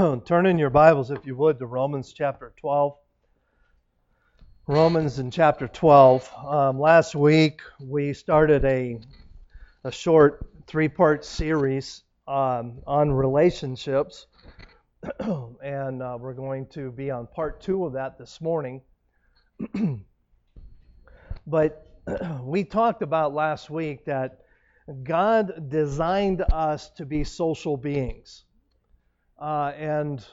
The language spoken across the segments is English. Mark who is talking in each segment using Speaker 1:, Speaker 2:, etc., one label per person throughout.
Speaker 1: turn in your Bibles, if you would, to Romans chapter 12. Romans in chapter 12. Um, last week we started a, a short three part series um, on relationships, and uh, we're going to be on part two of that this morning. but we talked about last week that God designed us to be social beings. Uh, and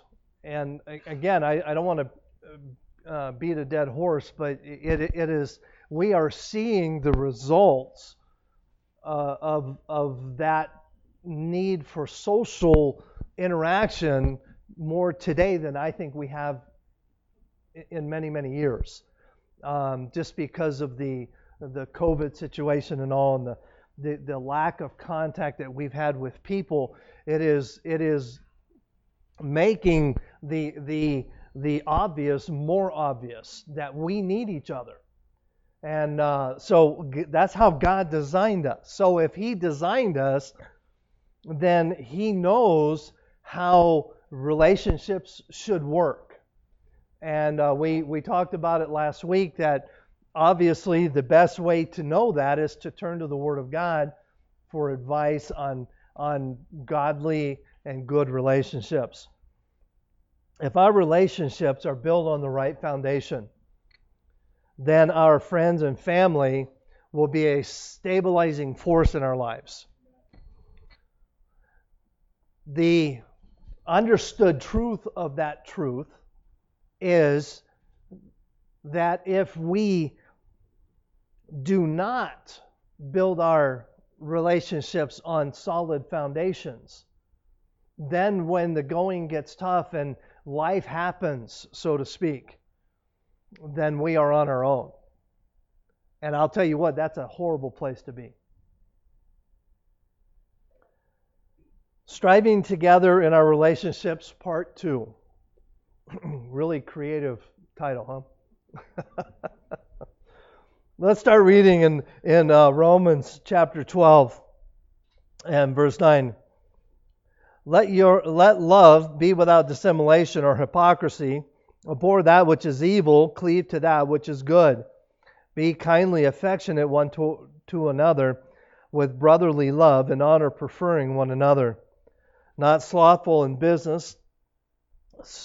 Speaker 1: and again, I, I don't want to uh, beat a dead horse, but it, it is we are seeing the results uh, of of that need for social interaction more today than I think we have in many many years, um, just because of the the COVID situation and all, and the, the the lack of contact that we've had with people. It is it is making the the the obvious more obvious that we need each other. And uh, so that's how God designed us. So if He designed us, then He knows how relationships should work. And uh, we, we talked about it last week that obviously the best way to know that is to turn to the Word of God for advice on, on godly and good relationships. If our relationships are built on the right foundation, then our friends and family will be a stabilizing force in our lives. The understood truth of that truth is that if we do not build our relationships on solid foundations, then when the going gets tough and life happens, so to speak, then we are on our own. And I'll tell you what, that's a horrible place to be. Striving together in our relationships, part two. really creative title, huh? Let's start reading in, in uh, Romans chapter 12 and verse 9. Let, your, let love be without dissimulation or hypocrisy. Abhor that which is evil, cleave to that which is good. Be kindly affectionate one to, to another with brotherly love and honor, preferring one another. Not slothful in business,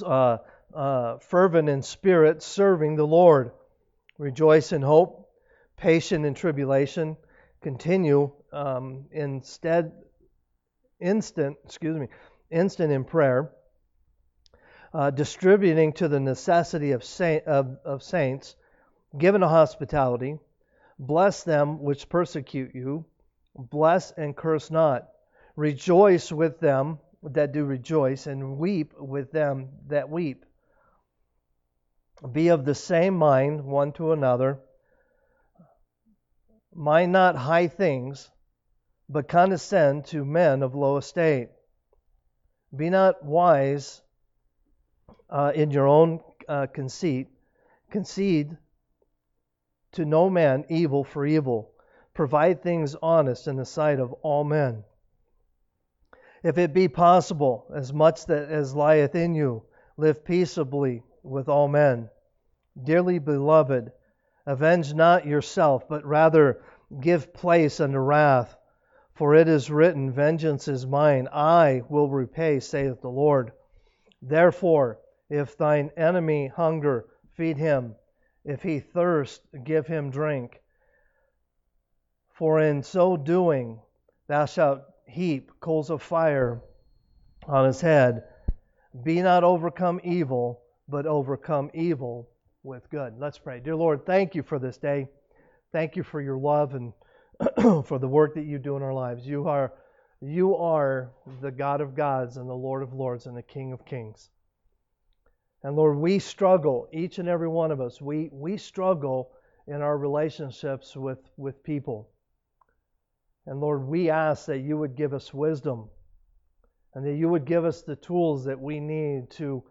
Speaker 1: uh, uh, fervent in spirit, serving the Lord. Rejoice in hope, patient in tribulation, continue um, instead instant, excuse me, instant in prayer, uh, distributing to the necessity of, saint, of, of saints, given a hospitality, bless them which persecute you, bless and curse not. Rejoice with them that do rejoice, and weep with them that weep. Be of the same mind one to another. Mind not high things, but condescend to men of low estate. Be not wise uh, in your own uh, conceit. Concede to no man evil for evil. Provide things honest in the sight of all men. If it be possible, as much that as lieth in you, live peaceably with all men. Dearly beloved, avenge not yourself, but rather give place unto wrath. For it is written, Vengeance is mine, I will repay, saith the Lord. Therefore, if thine enemy hunger, feed him. If he thirst, give him drink. For in so doing, thou shalt heap coals of fire on his head. Be not overcome evil, but overcome evil with good. Let's pray. Dear Lord, thank you for this day. Thank you for your love and for the work that you do in our lives. You are you are the God of gods and the Lord of lords and the King of kings. And Lord, we struggle, each and every one of us, we, we struggle in our relationships with, with people. And Lord, we ask that you would give us wisdom and that you would give us the tools that we need to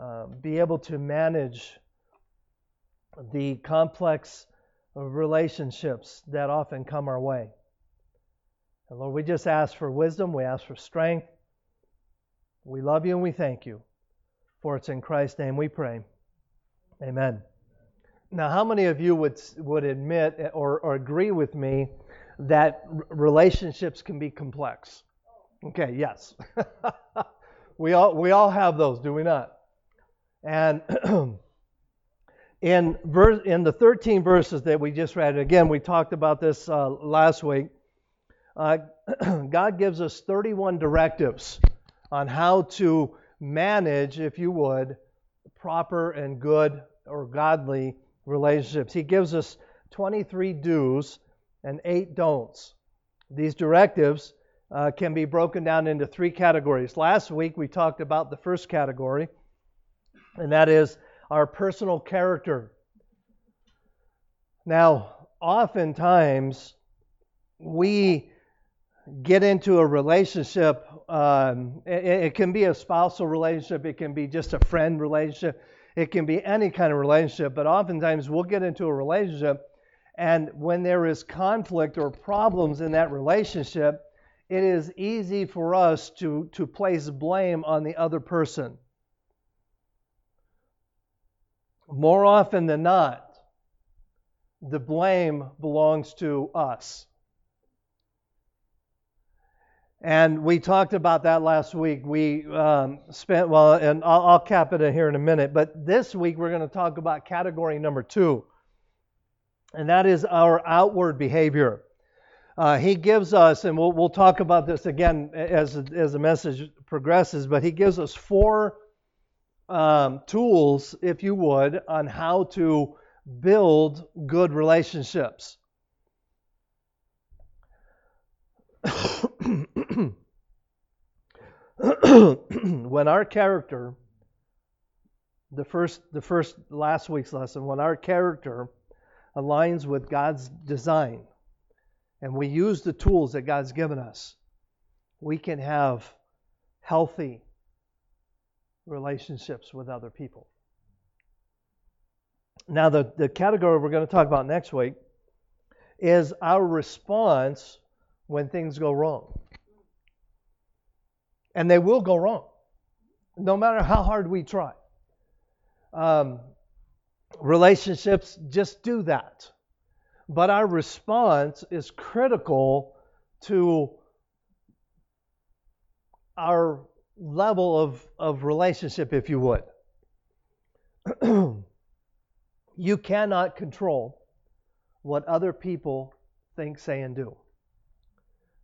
Speaker 1: uh, be able to manage the complex relationships that often come our way. And Lord, we just ask for wisdom, we ask for strength. We love you and we thank you. For it's in Christ's name we pray. Amen. Now, how many of you would, would admit eh, or, or agree with me that relationships can be complex? Okay, yes. we, all, we all have those, do we not? And in, in the 13 verses that we just read, again, we talked about this uh, last week, uh, God gives us 31 directives on how to manage, if you would, proper and good or godly relationships. He gives us 23 do's and 8 don'ts. These directives uh, can be broken down into three categories. Last week we talked about the first category, and that is our personal character. Now, oftentimes we get into a relationship. Um, it, it, can be a spousal relationship, it can be just a friend relationship, it can be any kind of relationship, but oftentimes we'll get into a relationship, and when there is conflict or problems in that relationship, it is easy for us to, to place blame on the other person. More often than not, the blame belongs to us. And we talked about that last week. We um, spent, well, and I'll, I'll cap it here in a minute, but this week we're going to talk about category number two, and that is our outward behavior. Uh, he gives us, and we'll, we'll talk about this again as, as the message progresses, but he gives us four um, tools, if you would, on how to build good relationships. when our character, the first, the first last week's lesson, when our character aligns with God's design, and we use the tools that God's given us, we can have healthy relationships with other people. Now, the, the category we're going to talk about next week is our response when things go wrong. And they will go wrong, no matter how hard we try. Um, relationships just do that. But our response is critical to our level of, of relationship, if you would. you cannot control what other people think, say, and do.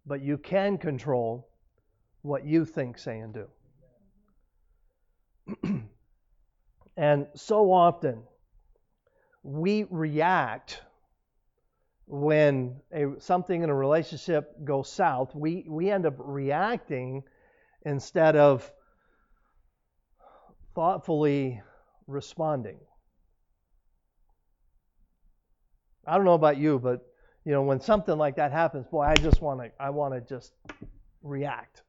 Speaker 1: But you can control what you think, say, and do. and so often we react when a, something in a relationship goes south, we, we end up reacting instead of thoughtfully responding. I don't know about you, but you know, when something like that happens, boy, I just want to I want to just react.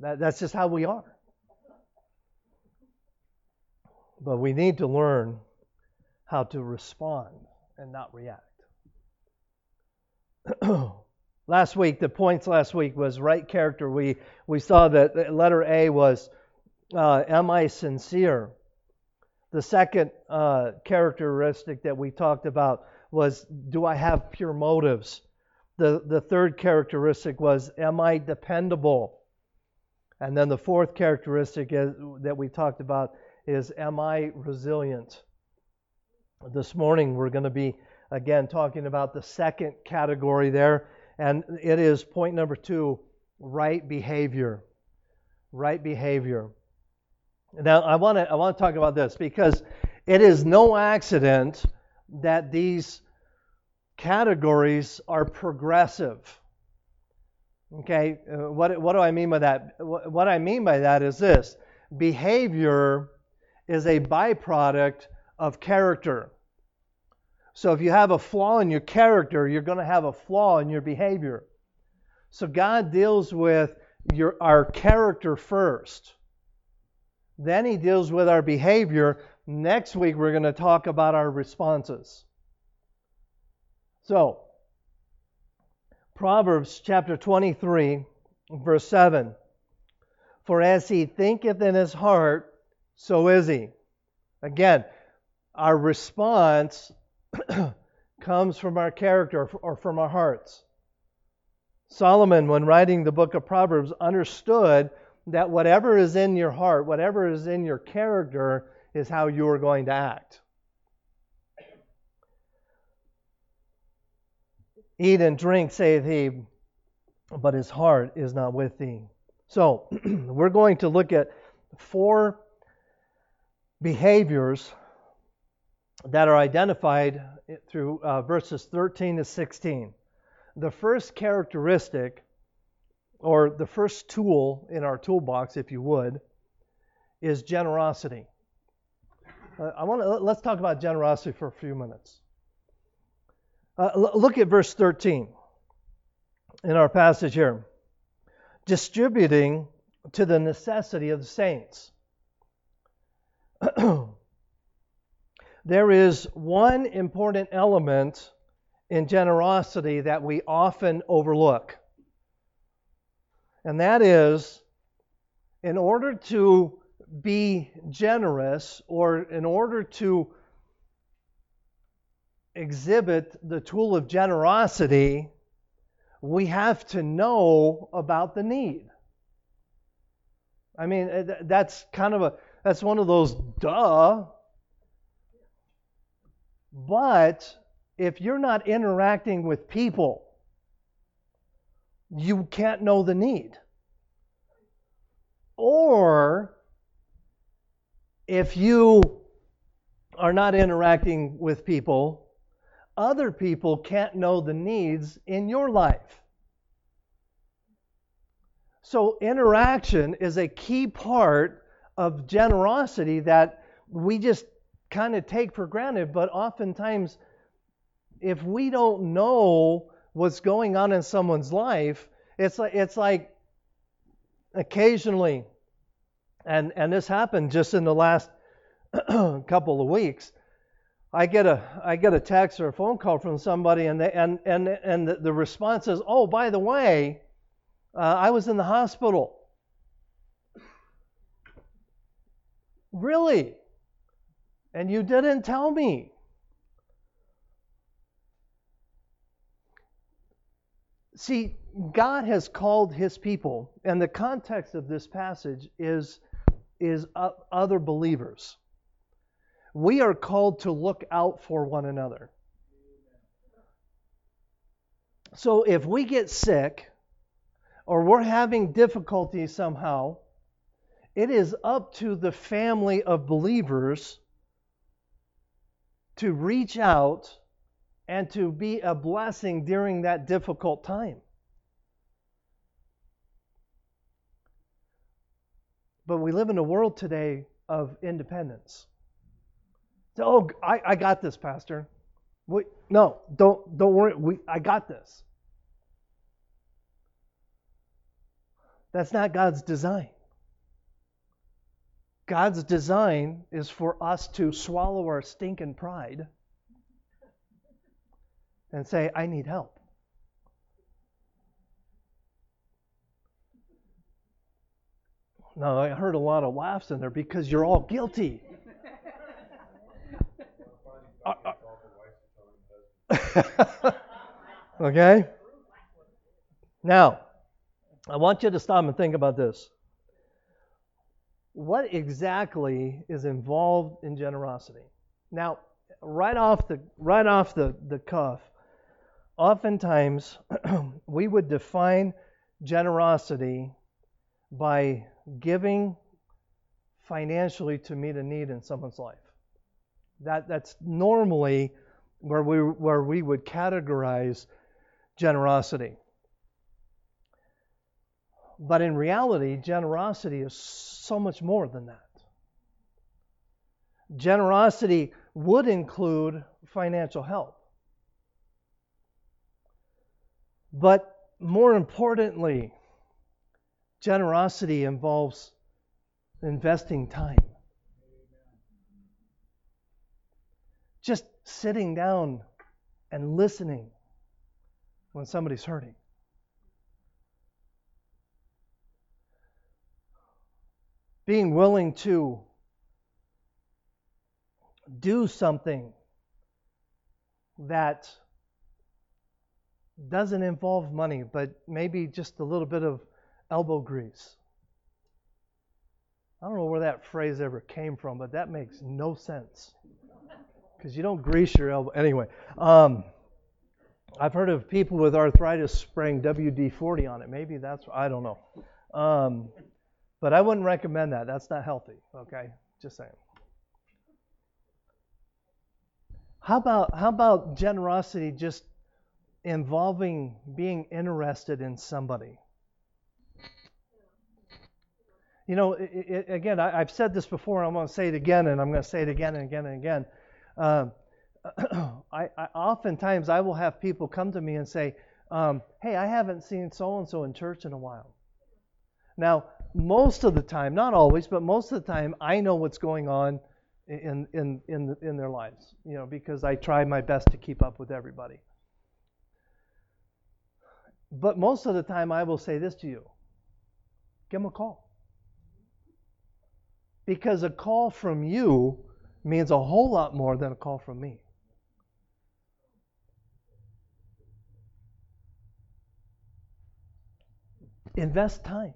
Speaker 1: That, that's just how we are. But we need to learn how to respond and not react. last week, the points last week was right character. We we saw that letter A was, uh, am I sincere? The second uh, characteristic that we talked about was, do I have pure motives? The the third characteristic was, am I dependable? And then the fourth characteristic is, that we talked about is, am I resilient? This morning we're going to be again talking about the second category there, and it is point number two right behavior. Right behavior. Now, I want to I want to talk about this because it is no accident that these categories are progressive. Okay, uh, what what do I mean by that? What I mean by that is this: behavior is a byproduct of character. So if you have a flaw in your character, you're going to have a flaw in your behavior. So God deals with your, our character first. Then he deals with our behavior. Next week, we're going to talk about our responses. So, Proverbs chapter 23, verse 7. For as he thinketh in his heart, so is he. Again, our response comes from our character or from our hearts. Solomon, when writing the book of Proverbs, understood that whatever is in your heart, whatever is in your character, is how you are going to act. Eat and drink, saith he, but his heart is not with thee. So, we're going to look at four behaviors that are identified through uh, verses 13 to 16. The first characteristic, or the first tool in our toolbox, if you would, is generosity. Uh, I want to let's talk about generosity for a few minutes. Uh, look at verse 13 in our passage here. Distributing to the necessity of the saints. there is one important element in generosity that we often overlook. And that is, in order to be generous or in order to exhibit the tool of generosity, we have to know about the need. I mean, eh, that's kind of a that's one of those duh. But if you're not interacting with people, you can't know the need. Or if you are not interacting with people, other people can't know the needs in your life. So, interaction is a key part of generosity that we just kind of take for granted, but oftentimes, if we don't know what's going on in someone's life, it's like, it's like occasionally, and, and this happened just in the last couple of weeks I get a I get a text or a phone call from somebody, and they, and and and the, the response is, "Oh, by the way, uh, I was in the hospital." Really? And you didn't tell me. See, God has called His people, and the context of this passage is is other believers we are called to look out for one another. So if we get sick or we're having difficulty somehow, it is up to the family of believers to reach out and to be a blessing during that difficult time. But we live in a world today of independence. Oh, I, I got this, Pastor. Wait, no, don't don't worry. We, I got this. That's not God's design. God's design is for us to swallow our stinking pride and say, I need help. Now, I heard a lot of laughs in there because you're all guilty. Uh, uh. okay? Now, I want you to stop and think about this. What exactly is involved in generosity? Now, right off the right off the, the cuff, oftentimes we would define generosity by giving financially to meet a need in someone's life. That that's normally where we, where we would categorize generosity. But in reality, generosity is so much more than that. Generosity would include financial help. But more importantly, generosity involves investing time. Just sitting down and listening when somebody's hurting. Being willing to do something that doesn't involve money, but maybe just a little bit of elbow grease. I don't know where that phrase ever came from, but that makes no sense. Because you don't grease your elbow. Anyway, um, I've heard of people with arthritis spraying WD 40 on it. Maybe that's, I don't know. Um, but I wouldn't recommend that. That's not healthy, okay? Just saying. How about, how about generosity just involving being interested in somebody? You know, it, it, again, I, have said this before, I'm going to say it again, and I'm going to say it again and again and again. Um, I, I, oftentimes I will have people come to me and say, um, "Hey, I haven't seen so and so in church in a while." Now, most of the time, not always, but most of the time, I know what's going on in in in in their lives, you know, because I try my best to keep up with everybody. But most of the time, I will say this to you: give them a call. Because a call from you means a whole lot more than a call from me. Invest time.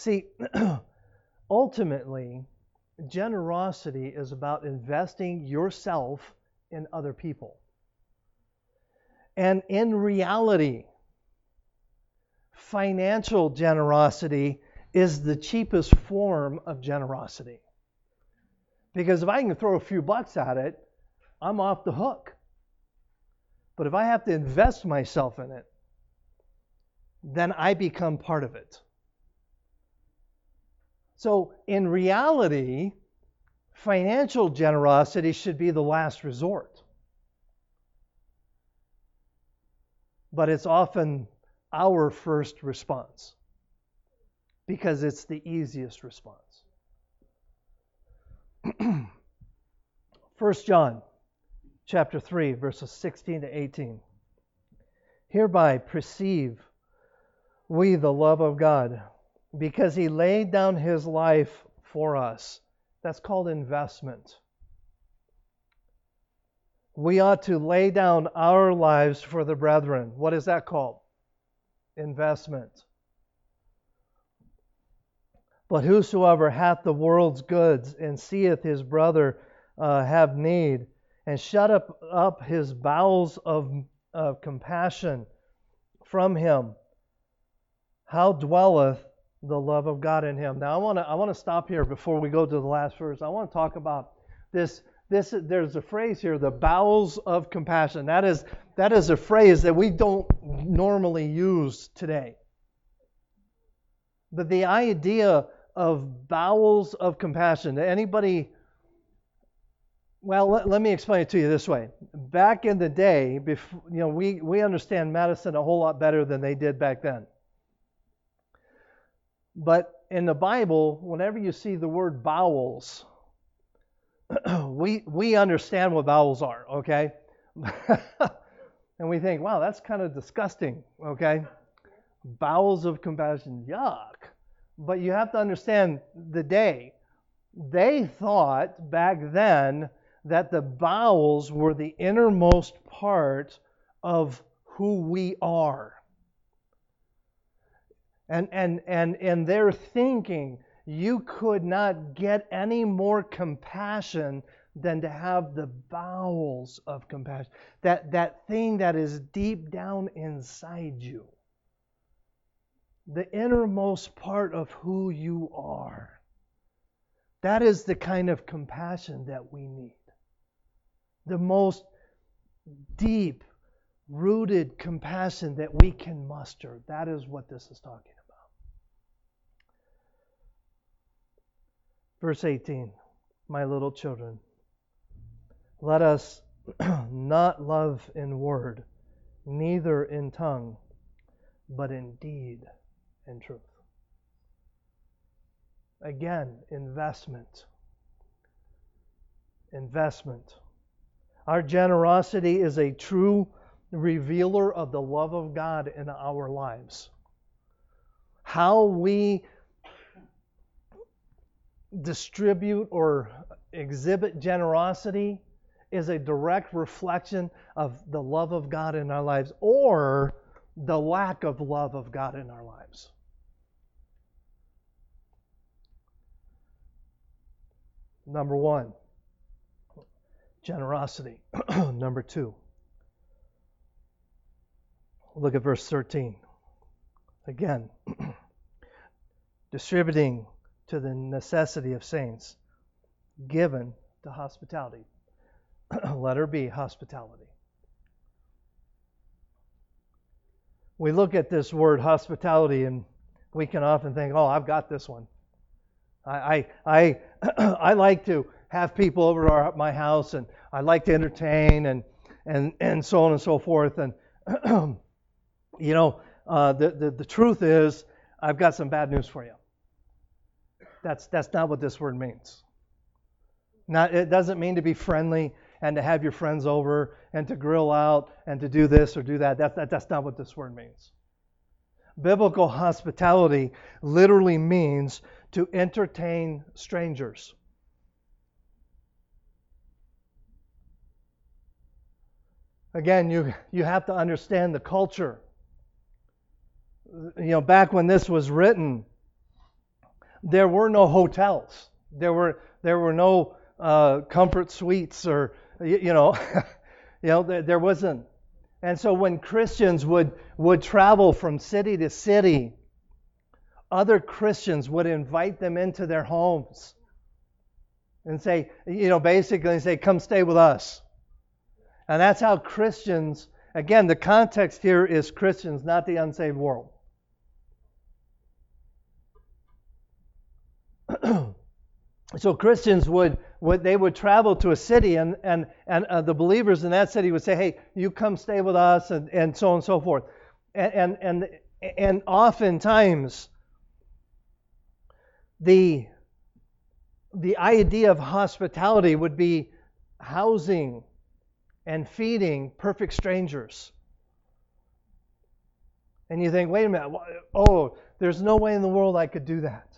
Speaker 1: See, ultimately, generosity is about investing yourself in other people. And in reality, financial generosity is the cheapest form of generosity. Because if I can throw a few bucks at it, I'm off the hook. But if I have to invest myself in it, then I become part of it. So, in reality, financial generosity should be the last resort. But it's often our first response because it's the easiest response. 1 John chapter 3 verses 16 to 18. Hereby perceive we the love of God because he laid down his life for us. That's called investment. We ought to lay down our lives for the brethren. What is that called? Investment. But whosoever hath the world's goods and seeth his brother uh, have need, and shut up, up his bowels of, of compassion from him, how dwelleth the love of God in him? Now I want to I want to stop here before we go to the last verse. I want to talk about this this there's a phrase here the bowels of compassion that is that is a phrase that we don't normally use today but the idea of bowels of compassion. Anybody? Well, let, let, me explain it to you this way. Back in the day, before, you know, we, we understand medicine a whole lot better than they did back then. But in the Bible, whenever you see the word bowels, we we understand what bowels are, okay? and we think, wow, that's kind of disgusting, okay? Bowels of compassion, yuck. But you have to understand the day. They thought back then that the bowels were the innermost part of who we are. And, and, and in their thinking, you could not get any more compassion than to have the bowels of compassion. That, that thing that is deep down inside you the innermost part of who you are. That is the kind of compassion that we need. The most deep, rooted compassion that we can muster. That is what this is talking about. Verse 18 My little children, let us not love in word, neither in tongue, but in deed and truth. Again, investment. Investment. Our generosity is a true revealer of the love of God in our lives. How we distribute or exhibit generosity is a direct reflection of the love of God in our lives or the lack of love of God in our lives. Number one, generosity. Number two, look at verse 13. Again, distributing to the necessity of saints, given to hospitality. Letter B, hospitality. We look at this word hospitality and we can often think, oh, I've got this one. I, I, I, I like to have people over to our, my house and I like to entertain and, and, and so on and so forth. And, you know, uh, the, the, the truth is, I've got some bad news for you. That's, that's not what this word means. Not, it doesn't mean to be friendly and to have your friends over and to grill out and to do this or do that. That, that that's not what this word means. Biblical hospitality literally means to entertain strangers. Again, you, you have to understand the culture. You know, back when this was written, there were no hotels. There were there were no uh, comfort suites or you, you know, you know there, there wasn't. And so when Christians would would travel from city to city, other Christians would invite them into their homes and say, you know, basically say, "Come stay with us." And that's how Christians. Again, the context here is Christians, not the unsaved world. So Christians would, would they would travel to a city and and and uh, the believers in that city would say, "Hey, you come stay with us," and, and so on and so forth. And and and, and oftentimes the the idea of hospitality would be housing and feeding perfect strangers. And you think, wait a minute, oh, there's no way in the world I could do that.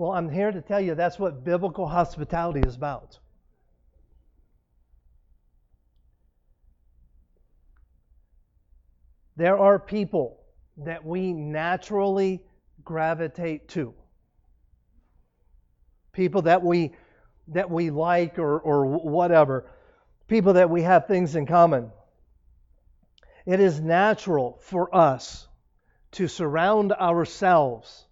Speaker 1: Well, I'm here to tell you that's what biblical hospitality is about. There are people that we naturally gravitate to. People that we that we like or, or whatever. People that we have things in common. It is natural for us to surround ourselves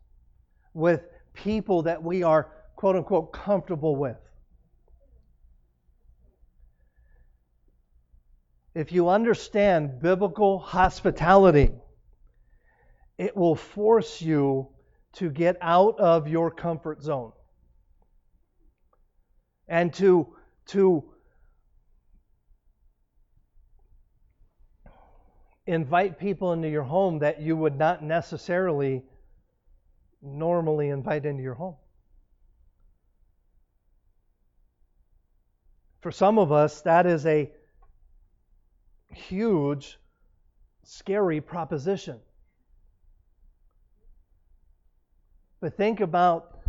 Speaker 1: with people that we are, quote unquote, comfortable with. If you understand biblical hospitality, it will force you to get out of your comfort zone and to, to invite people into your home that you would not necessarily normally invite into your home. For some of us, that is a huge, scary proposition. But think about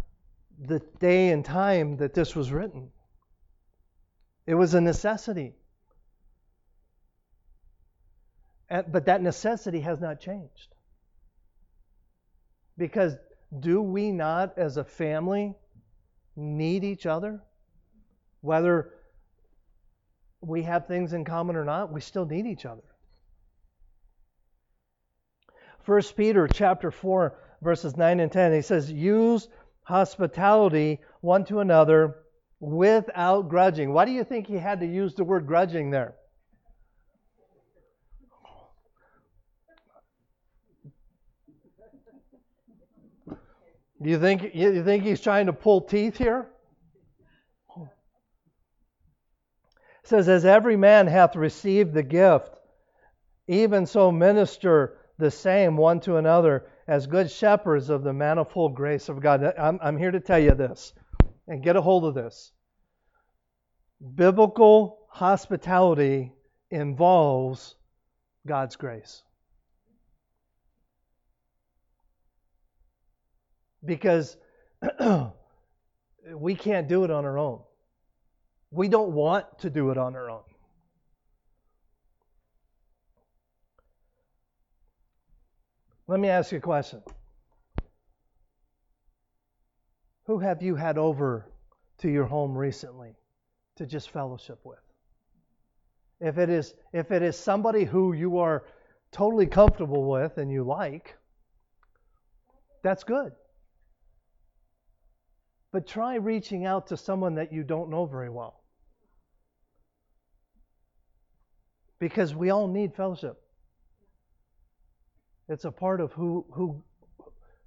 Speaker 1: the day and time that this was written. It was a necessity. But that necessity has not changed. Because do we not, as a family, need each other? Whether we have things in common or not, we still need each other. 1 Peter chapter 4 verses 9 and 10 he says use hospitality one to another without grudging. Why do you think he had to use the word grudging there? Do you think you think he's trying to pull teeth here? It says, As every man hath received the gift, even so minister the same one to another as good shepherds of the manifold grace of God. I'm, I'm here to tell you this, and get a hold of this. Biblical hospitality involves God's grace. Because we can't do it on our own. We don't want to do it on our own. Let me ask you a question. Who have you had over to your home recently to just fellowship with? If it is if it is somebody who you are totally comfortable with and you like, that's good. But try reaching out to someone that you don't know very well. Because we all need fellowship. It's a part of who who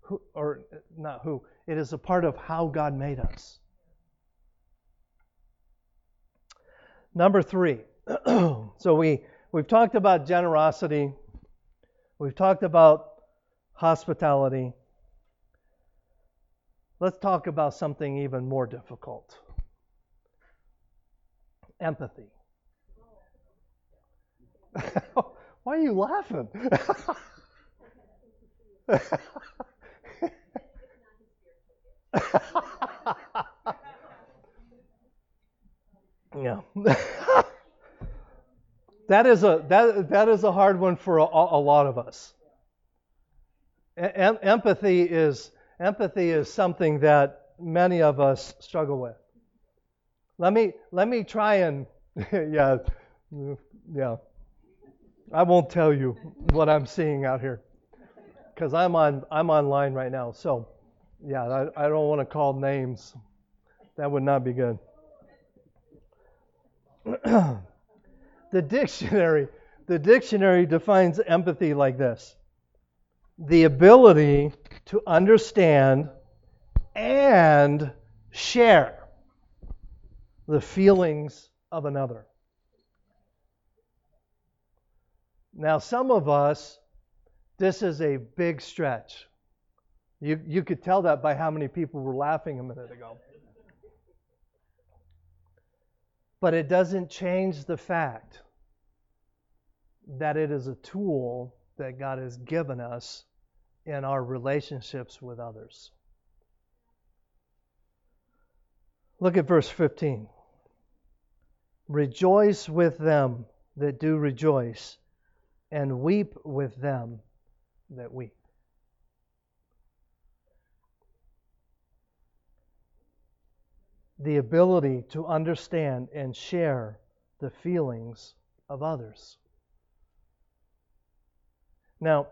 Speaker 1: who or not who. It is a part of how God made us. Number 3. so we we've talked about generosity. We've talked about hospitality. Let's talk about something even more difficult empathy. Why are you laughing? yeah. that is a that that is a hard one for a, a lot of us. Em- empathy is empathy is something that many of us struggle with. Let me let me try and yeah yeah. I won't tell you what I'm seeing out here because I'm on I'm online right now. So yeah, I, I don't want to call names. That would not be good. the dictionary the dictionary defines empathy like this the ability to understand and share the feelings of another. Now, some of us, this is a big stretch. You, you could tell that by how many people were laughing a minute ago. But it doesn't change the fact that it is a tool that God has given us in our relationships with others. Look at verse 15. Rejoice with them that do rejoice, and weep with them that weep. The ability to understand and share the feelings of others. Now,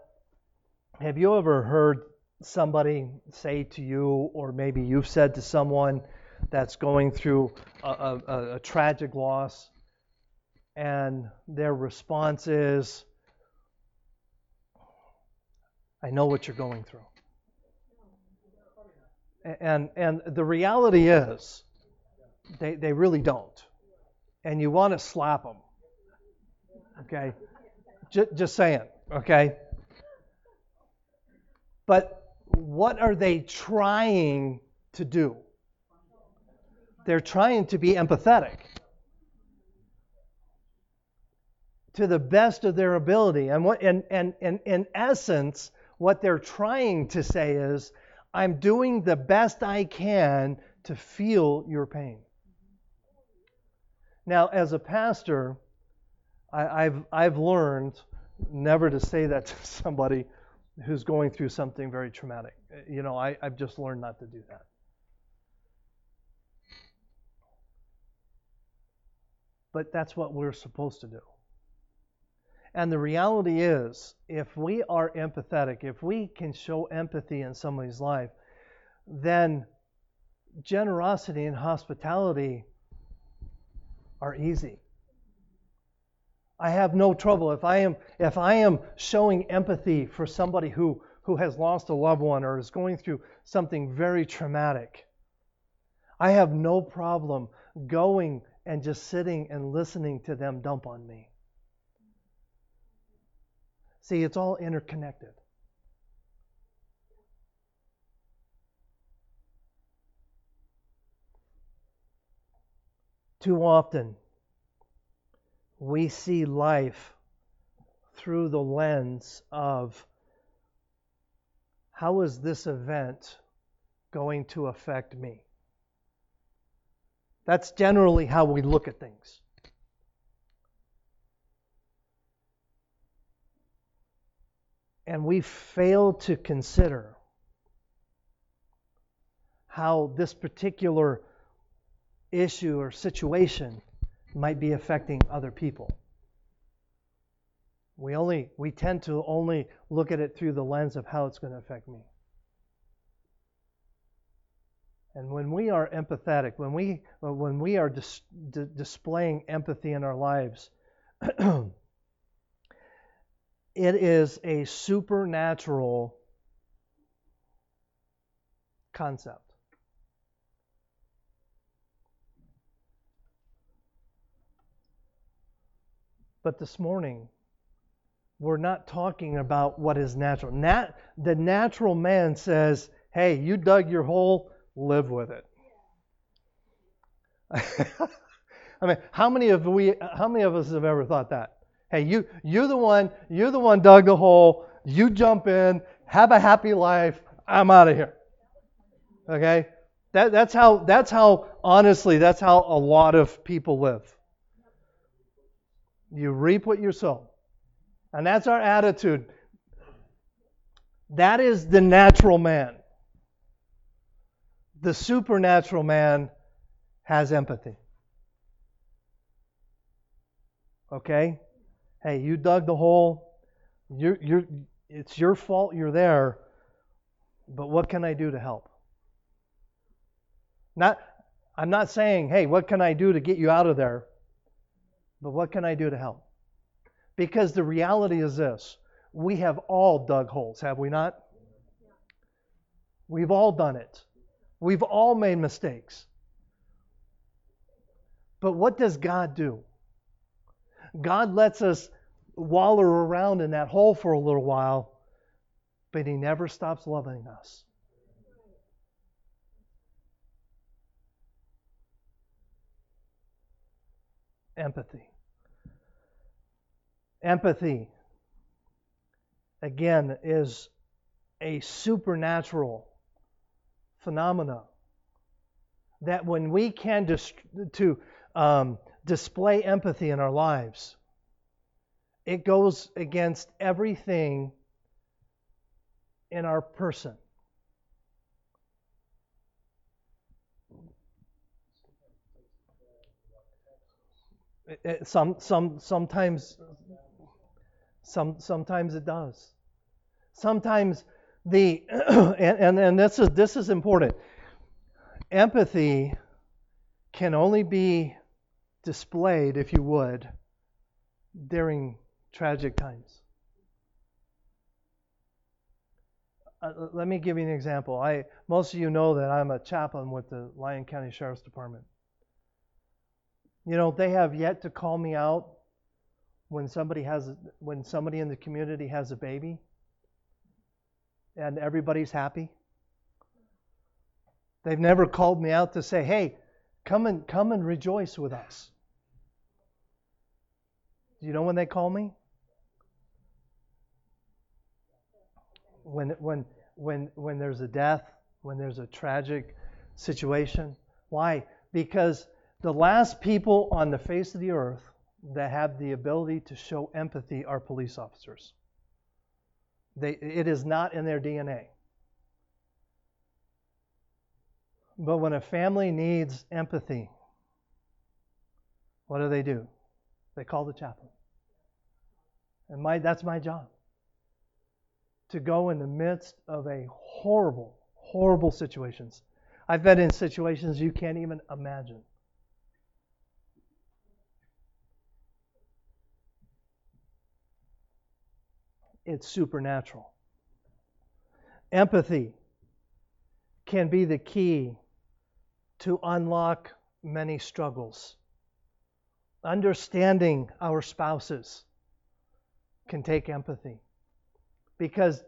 Speaker 1: have you ever heard somebody say to you, or maybe you've said to someone that's going through a, a, a tragic loss, and their response is, I know what you're going through. And, and the reality is, they, they really don't. And you want to slap them. Okay? Just, just saying. Okay? But what are they trying to do? They're trying to be empathetic to the best of their ability. And, what, and, and, and in essence, what they're trying to say is, I'm doing the best I can to feel your pain. Now, as a pastor, I, have I've learned never to say that to somebody who's going through something very traumatic. Uh, you know, I, I've just learned not to do that. But that's what we're supposed to do. And the reality is, if we are empathetic, if we can show empathy in somebody's life, then generosity and hospitality are easy. I have no trouble if I am if I am showing empathy for somebody who who has lost a loved one or is going through something very traumatic. I have no problem going and just sitting and listening to them dump on me. See, it's all interconnected. Too often, we see life through the lens of how is this event going to affect me? That's generally how we look at things. And we fail to consider how this particular issue or situation might be affecting other people. We only we tend to only look at it through the lens of how it's going to affect me. And when we are empathetic, when we when we are dis, d- displaying empathy in our lives, it is a supernatural concept. But this morning, we're not talking about what is natural. Nat, the natural man says, hey, you dug your hole, live with it. I mean, how many of we how many of us have ever thought that? Hey, you you're the one, you're the one dug the hole, you jump in, have a happy life, I'm out of here. Okay? That, that's how that's how honestly that's how a lot of people live. You reap what you sow. And that's our attitude. That is the natural man. The supernatural man has empathy. Okay? Hey, you dug the hole. You're, you're, it's your fault you're there. But what can I do to help? Not, I'm not saying, hey, what can I do to get you out of there? But what can I do to help? Because the reality is this we have all dug holes, have we not? We've all done it. We've all made mistakes. But what does God do? God lets us waller around in that hole for a little while, but He never stops loving us. Empathy. Empathy, again, is a supernatural phenomena that when we can dis- to um, display empathy in our lives, it goes against everything in our person. It, it, some, some, sometimes, some, sometimes it does. Sometimes the and, and, and this is this is important. Empathy can only be displayed, if you would, during tragic times. Uh, let me give you an example. I most of you know that I'm a chaplain with the Lyon County Sheriff's Department. You know, they have yet to call me out when somebody has when somebody in the community has a baby and everybody's happy. They've never called me out to say, "Hey, come and come and rejoice with us." Do you know when they call me? When when when when there's a death, when there's a tragic situation. Why? Because the last people on the face of the earth that have the ability to show empathy are police officers. They, it is not in their DNA. But when a family needs empathy, what do they do? They call the chaplain. And my, that's my job. To go in the midst of a horrible, horrible situations. I've been in situations you can't even imagine. It's supernatural. Empathy can be the key to unlock many struggles. Understanding our spouses can take empathy. Because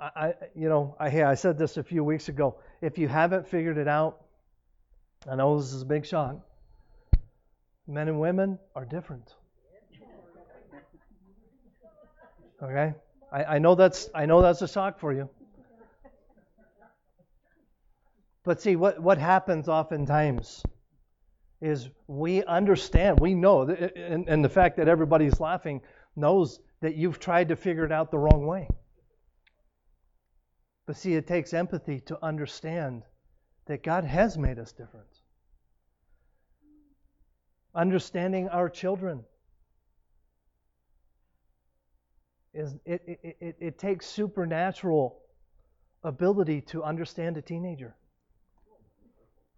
Speaker 1: I, you know, I, I said this a few weeks ago. If you haven't figured it out, I know this is a big shock. Men and women are different. Okay? I, I know that's I know that's a shock for you. But see what, what happens oftentimes is we understand, we know, and, and the fact that everybody's laughing knows that you've tried to figure it out the wrong way. But see, it takes empathy to understand that God has made us different. Understanding our children is it, it, it, it takes supernatural ability to understand a teenager.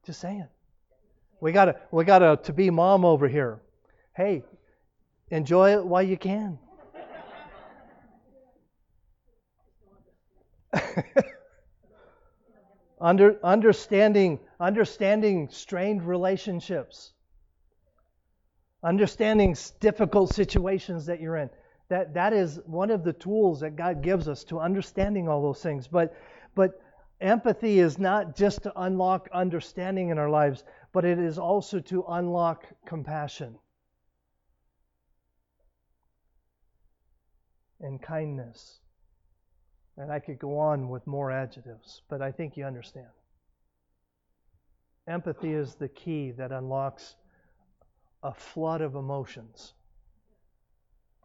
Speaker 1: Just saying. We got a we got a to be mom over here. Hey, enjoy it while you can. Under, understanding understanding strained relationships. Understanding difficult situations that you're in. That that is one of the tools that God gives us to understanding all those things. But but empathy is not just to unlock understanding in our lives, but it is also to unlock compassion and kindness. And I could go on with more adjectives, but I think you understand. Empathy is the key that unlocks a flood of emotions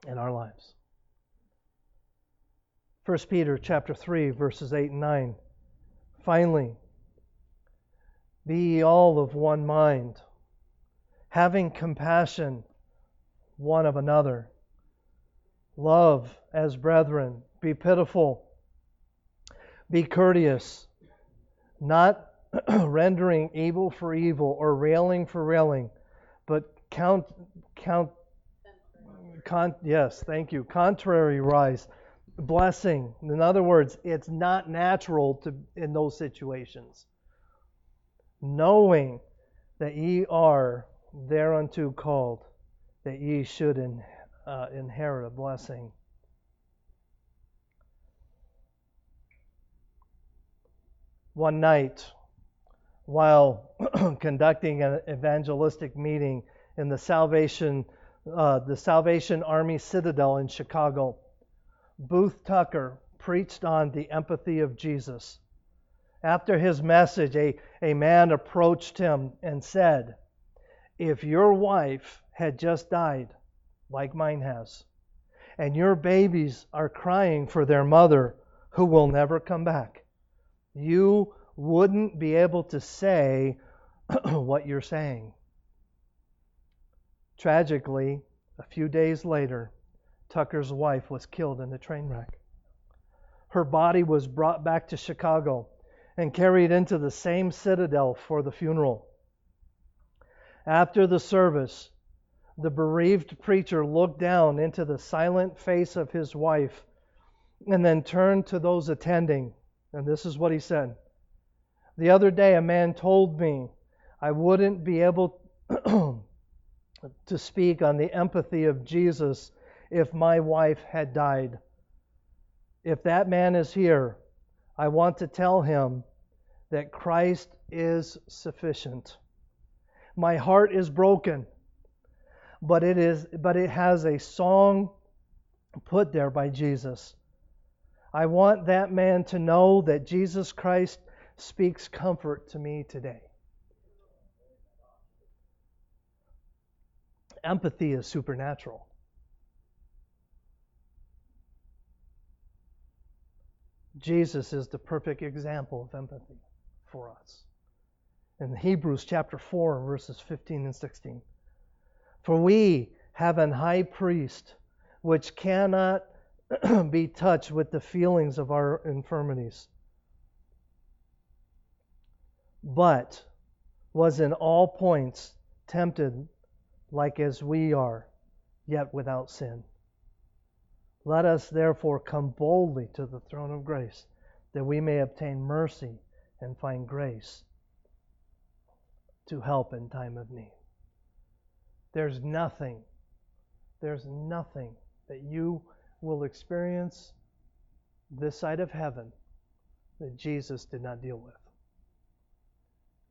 Speaker 1: in our lives. 1 Peter chapter 3 verses 8 and 9. Finally, be ye all of one mind, having compassion one of another. Love as brethren. Be pitiful. Be courteous, not rendering evil for evil or railing for railing, but count count con, yes, thank you. Contrary rise blessing. In other words, it's not natural to in those situations knowing that ye are thereunto called, that ye should in, uh, inherit a blessing. One night, while conducting an evangelistic meeting in the Salvation, uh, the Salvation Army Citadel in Chicago, Booth Tucker preached on the empathy of Jesus. After his message, a, a man approached him and said, If your wife had just died, like mine has, and your babies are crying for their mother who will never come back, you wouldn't be able to say what you're saying. Tragically, a few days later, Tucker's wife was killed in a train wreck. Her body was brought back to Chicago and carried into the same citadel for the funeral. After the service, the bereaved preacher looked down into the silent face of his wife and then turned to those attending. And this is what he said The other day, a man told me I wouldn't be able to speak on the empathy of Jesus if my wife had died. If that man is here, I want to tell him that Christ is sufficient. My heart is broken, but it is but it has a song put there by Jesus. I want that man to know that Jesus Christ speaks comfort to me today. Empathy is supernatural. Jesus is the perfect example of empathy for us. In Hebrews chapter 4, verses 15 and 16. For we have an high priest which cannot be touched with the feelings of our infirmities, but was in all points tempted like as we are, yet without sin. Let us therefore come boldly to the throne of grace, that we may obtain mercy and find grace to help in time of need. There's nothing, there's nothing that you will experience this side of heaven that Jesus did not deal with.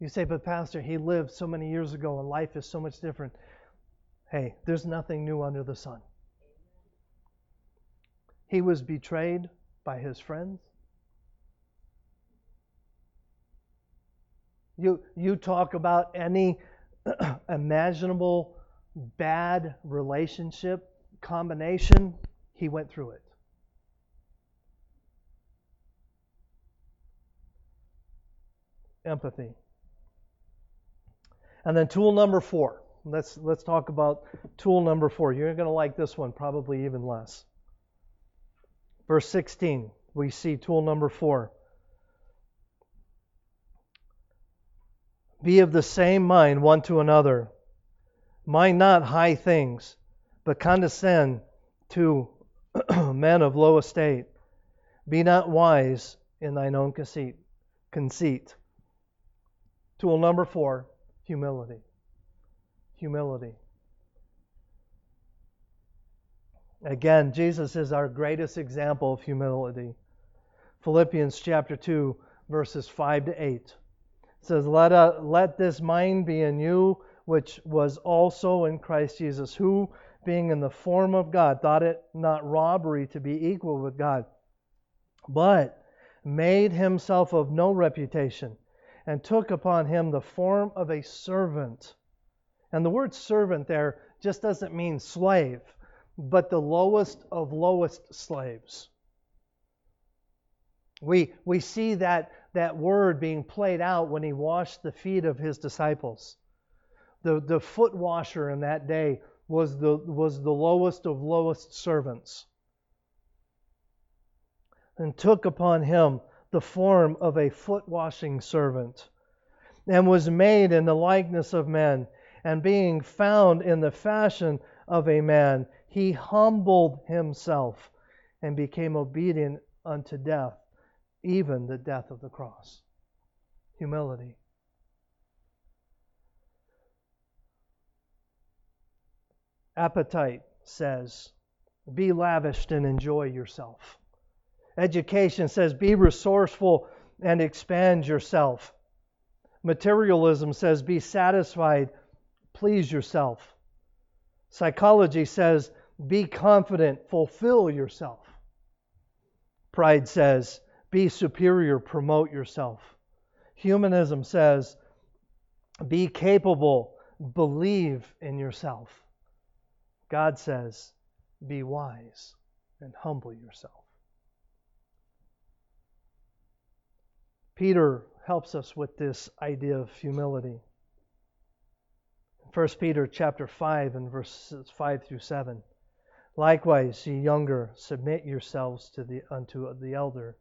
Speaker 1: You say, but Pastor, he lived so many years ago and life is so much different. Hey, there's nothing new under the sun. He was betrayed by his friends. You, you talk about any imaginable bad relationship combination, he went through it. Empathy. And then tool number four. Let's let's talk about tool number four. You're going to like this one probably even less. Verse 16, we see tool number four. Be of the same mind one to another. Mind not high things, but condescend to men of low estate. Be not wise in thine own conceit. Conceit. Tool number four humility. Humility. Again, Jesus is our greatest example of humility. Philippians chapter 2, verses 5 to 8 says, let, uh, let this mind be in you, which was also in Christ Jesus, who, being in the form of God, thought it not robbery to be equal with God, but made himself of no reputation, and took upon him the form of a servant. And the word servant there just doesn't mean slave, but the lowest of lowest slaves. We, we see that that word being played out when he washed the feet of his disciples. The, the foot washer in that day was the, was the lowest of lowest servants and took upon him the form of a foot washing servant and was made in the likeness of men and being found in the fashion of a man he humbled himself and became obedient unto death even the death of the cross. Humility. Appetite says, be lavished and enjoy yourself. Education says, be resourceful and expand yourself. Materialism says, be satisfied, please yourself. Psychology says, be confident, fulfill yourself. Pride says, be superior, promote yourself. Humanism says, be capable, believe in yourself. God says, be wise and humble yourself. Peter helps us with this idea of humility. 1 Peter chapter 5 and verses 5 through 7. Likewise, ye younger, submit yourselves to the, unto the elder.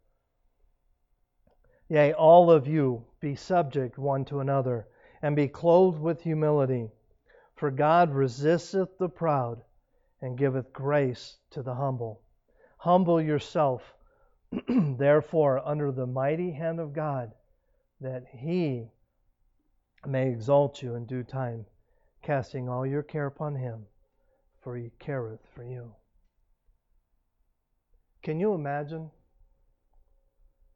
Speaker 1: Yea, all of you be subject one to another, and be clothed with humility. For God resisteth the proud, and giveth grace to the humble. Humble yourself, therefore, under the mighty hand of God, that he may exalt you in due time, casting all your care upon him, for he careth for you. Can you imagine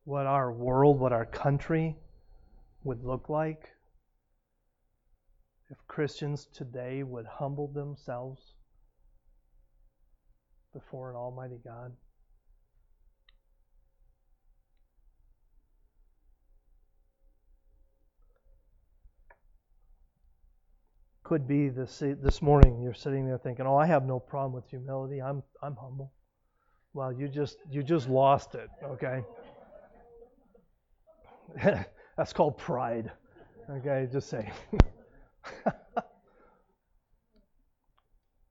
Speaker 1: what our world, what our country would look like if Christians today would humble themselves before an Almighty God? Could be this this morning you're sitting there thinking, "Oh, I have no problem with humility. I'm I'm humble." Well, you just you just lost it, okay? That's called pride. Okay, just say. but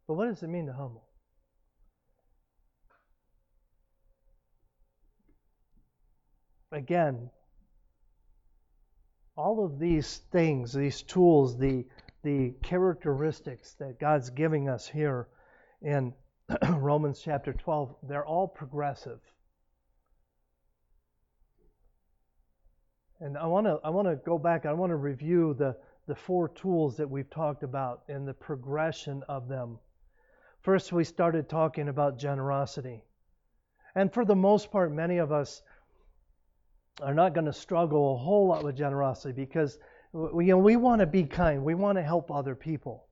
Speaker 1: what does it mean to humble? Again, all of these things, these tools, the the characteristics that God's giving us here in Romans chapter 12, they're all progressive. And I want to I want to go back. I want to review the the four tools that we've talked about and the progression of them. First, we started talking about generosity. And for the most part, many of us are not going to struggle a whole lot with generosity because we, you know, we want to be kind. We want to help other people.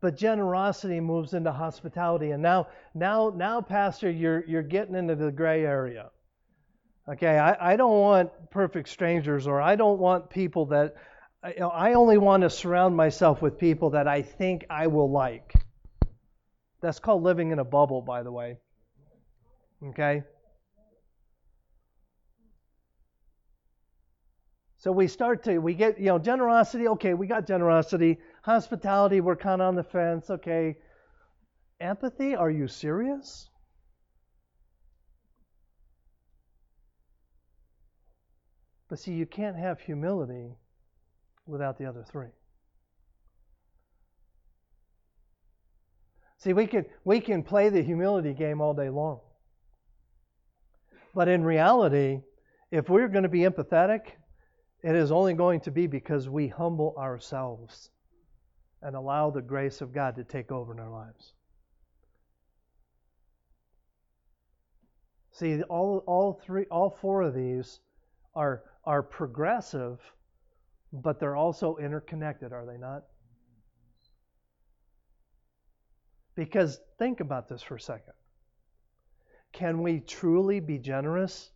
Speaker 1: But generosity moves into hospitality. And now, now, now, Pastor, you're, you're getting into the gray area. Okay, I, I don't want perfect strangers or I don't want people that I, I only want to surround myself with people that I think I will like. That's called living in a bubble, by the way. Okay? So we start to, we get, you know, generosity, okay, we got generosity. Hospitality, we're kind of on the fence, okay. Empathy, are you serious? But see, you can't have humility without the other three. See, we can, we can play the humility game all day long. But in reality, if we're going to be empathetic, it is only going to be because we humble ourselves and allow the grace of God to take over in our lives. See, all, all three, all four of these are, are progressive, but they're also interconnected, are they not? Because think about this for a second. Can we truly be generous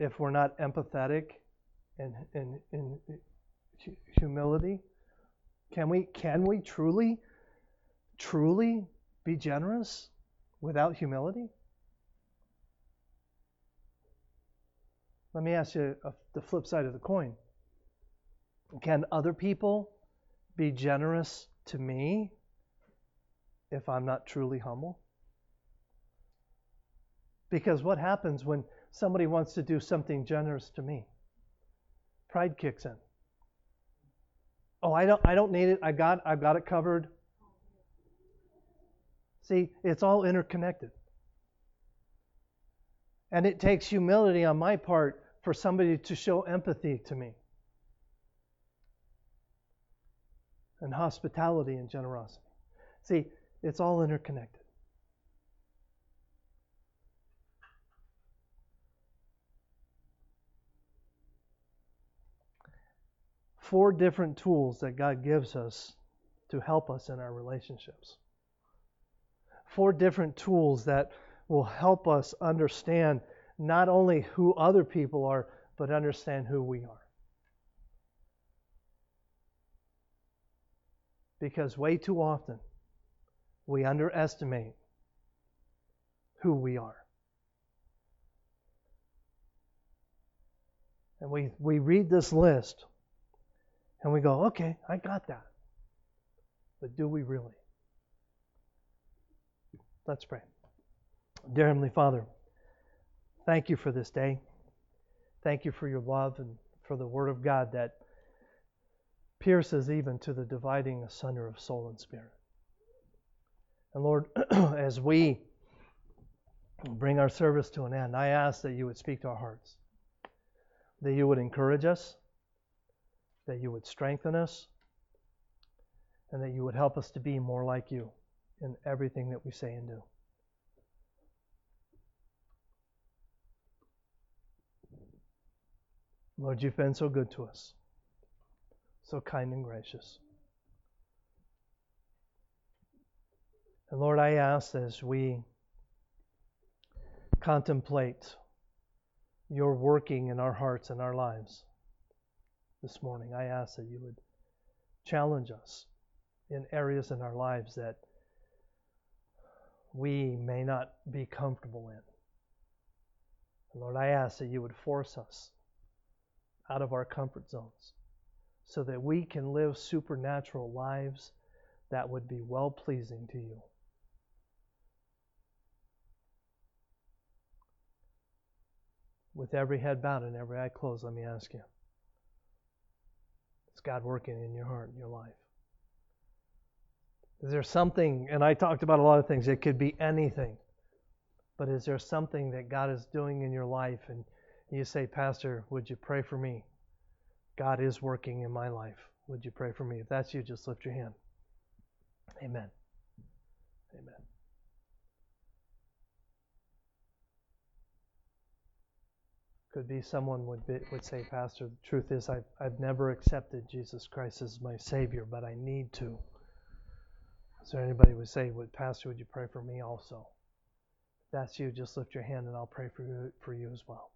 Speaker 1: if we're not empathetic and, humility? Can we, can we truly, truly be generous without humility? Let me ask you the flip side of the coin. Can other people be generous to me if I'm not truly humble? Because what happens when somebody wants to do something generous to me? Pride kicks in. Oh, I don't I don't need it. I got I've got it covered. See, it's all interconnected. And it takes humility on my part for somebody to show empathy to me. And hospitality and generosity. See, it's all interconnected. Four different tools that God gives us to help us in our relationships. Four different tools that will help us understand not only who other people are, but understand who we are. Because way too often we underestimate who we are. And we, we read this list and we go, okay, I got that. But do we really? Let's pray. Dear Heavenly Father, thank you for this day. Thank you for your love and for the Word of God that pierces even to the dividing asunder of soul and spirit. And Lord, as we bring our service to an end, I ask that you would speak to our hearts, that you would encourage us, that you would strengthen us, and that you would help us to be more like you in everything that we say and do. Lord, you've been so good to us, so kind and gracious. And Lord, I ask as we contemplate your working in our hearts and our lives this morning, I ask that you would challenge us in areas in our lives that we may not be comfortable in. Lord, I ask that you would force us out of our comfort zones so that we can live supernatural lives that would be well pleasing to you. With every head bowed and every eye closed, let me ask you God working in your heart and your life? Is there something, and I talked about a lot of things, it could be anything, but is there something that God is doing in your life and you say, Pastor, would you pray for me? God is working in my life. Would you pray for me? If that's you, just lift your hand. Amen. Could be someone would be, would say, Pastor, the truth is I've, I've never accepted Jesus Christ as my Savior, but I need to. There anybody would say, would Pastor, would you pray for me also? If that's you, just lift your hand and I'll pray for you for you as well.